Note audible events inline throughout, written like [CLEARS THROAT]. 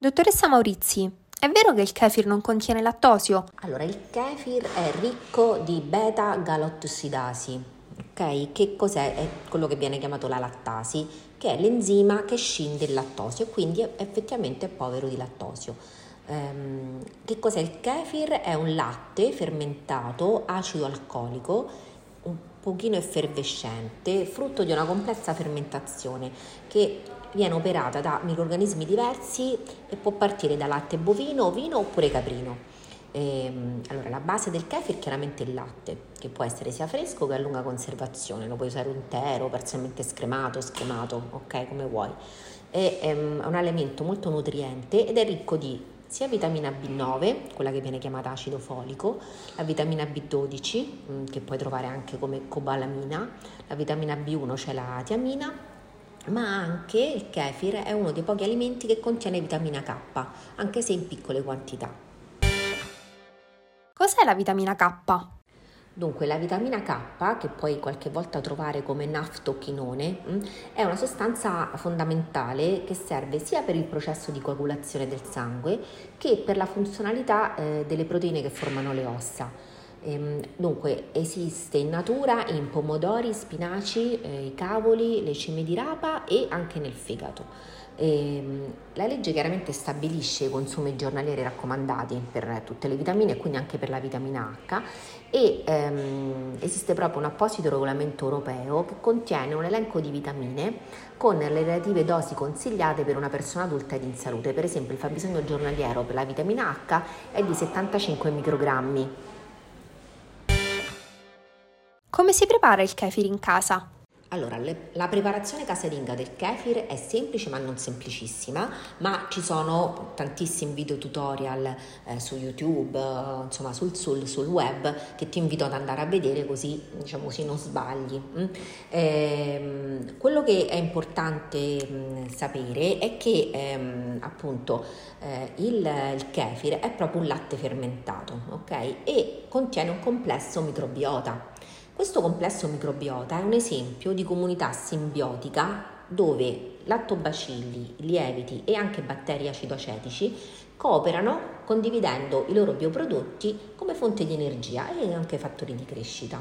Dottoressa Maurizi, è vero che il kefir non contiene lattosio? Allora, il kefir è ricco di beta-galotossidasi, ok? Che cos'è? È quello che viene chiamato la lattasi, che è l'enzima che scinde il lattosio quindi è effettivamente povero di lattosio. Ehm, che cos'è il kefir? È un latte fermentato acido alcolico pochino effervescente, frutto di una complessa fermentazione che viene operata da microrganismi diversi e può partire da latte bovino, vino oppure caprino. Ehm, allora, la base del kefir è chiaramente il latte, che può essere sia fresco che a lunga conservazione, lo puoi usare intero, parzialmente scremato, scremato, ok, come vuoi. È, è ehm, un alimento molto nutriente ed è ricco di sia vitamina B9, quella che viene chiamata acido folico, la vitamina B12, mm, che puoi trovare anche come cobalamina, la vitamina B1, cioè la tiamina, ma anche il kefir è uno dei pochi alimenti che contiene vitamina K, anche se in piccole quantità. Cos'è la vitamina K? Dunque, la vitamina K, che puoi qualche volta trovare come naftochinone, mm, è una sostanza fondamentale che serve sia per il processo di coagulazione del sangue che per la funzionalità eh, delle proteine che formano le ossa. Ehm, dunque esiste in natura in pomodori, spinaci, eh, i cavoli, le cime di rapa e anche nel fegato. Ehm, la legge chiaramente stabilisce i consumi giornalieri raccomandati per tutte le vitamine e quindi anche per la vitamina H e ehm, esiste proprio un apposito regolamento europeo che contiene un elenco di vitamine con le relative dosi consigliate per una persona adulta ed in salute. Per esempio il fabbisogno giornaliero per la vitamina H è di 75 microgrammi come si prepara il kefir in casa? Allora, le, la preparazione casalinga del kefir è semplice ma non semplicissima, ma ci sono tantissimi video tutorial eh, su YouTube, eh, insomma sul, sul, sul, web che ti invito ad andare a vedere così, diciamo così, non sbagli. Mm? Eh, quello che è importante mh, mm, sapere è che ehm, appunto eh, il, il kefir è proprio un latte fermentato, ok? E contiene un complesso microbiota. Questo complesso microbiota è un esempio di comunità simbiotica dove lattobacilli, lieviti e anche batteri acidocetici cooperano condividendo i loro bioprodotti come fonte di energia e anche fattori di crescita.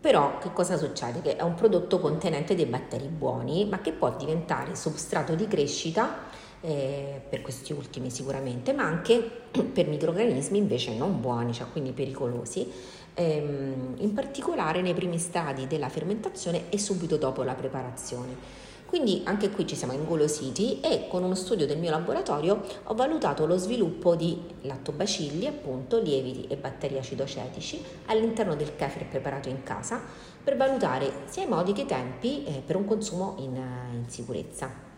Però che cosa succede? Che è un prodotto contenente dei batteri buoni, ma che può diventare substrato di crescita eh, per questi ultimi sicuramente, ma anche [CLEARS THROAT] per microrganismi invece non buoni, cioè quindi pericolosi, ehm, in particolare nei primi stadi della fermentazione e subito dopo la preparazione. Quindi anche qui ci siamo ingolositi e con uno studio del mio laboratorio ho valutato lo sviluppo di lattobacilli, appunto lieviti e batteri acidocetici all'interno del kefir preparato in casa per valutare sia i modi che i tempi eh, per un consumo in, in sicurezza.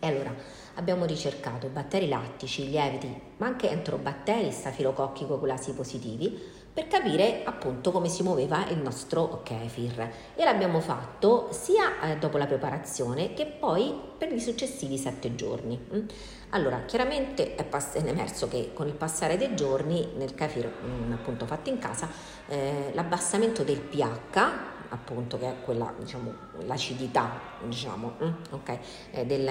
E allora abbiamo ricercato batteri lattici, lieviti, ma anche enterobatteri, stafilococchi coagulasi positivi per capire appunto come si muoveva il nostro kefir e l'abbiamo fatto sia eh, dopo la preparazione che poi per i successivi sette giorni. Mm. Allora, chiaramente è, pass- è emerso che con il passare dei giorni nel kefir mm, appunto fatto in casa eh, l'abbassamento del pH appunto che è quella diciamo l'acidità diciamo mm, okay, eh, del,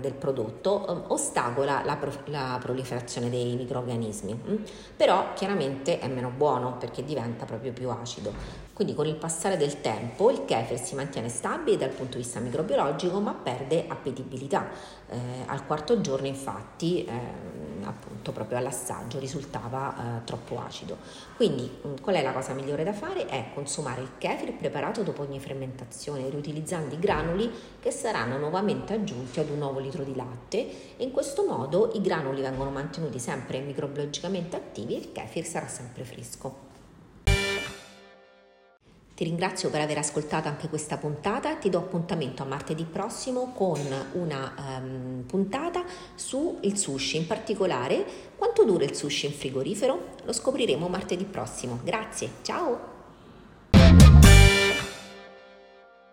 del, prodotto eh, ostacola la, pro, la, proliferazione dei microorganismi mm. però chiaramente è meno buono perché diventa proprio più acido quindi con il passare del tempo il kefir si mantiene stabile dal punto di vista microbiologico ma perde appetibilità. Eh, al quarto giorno infatti eh, appunto proprio all'assaggio risultava eh, troppo acido. Quindi mm, qual è la cosa migliore da fare? È consumare il kefir preparato preparato dopo ogni fermentazione, riutilizzando i granuli che saranno nuovamente aggiunti ad un nuovo litro di latte. E in questo modo i granuli vengono mantenuti sempre microbiologicamente attivi e il kefir sarà sempre fresco. Ti ringrazio per aver ascoltato anche questa puntata, ti do appuntamento a martedì prossimo con una um, puntata sul sushi, in particolare quanto dura il sushi in frigorifero? Lo scopriremo martedì prossimo. Grazie, ciao!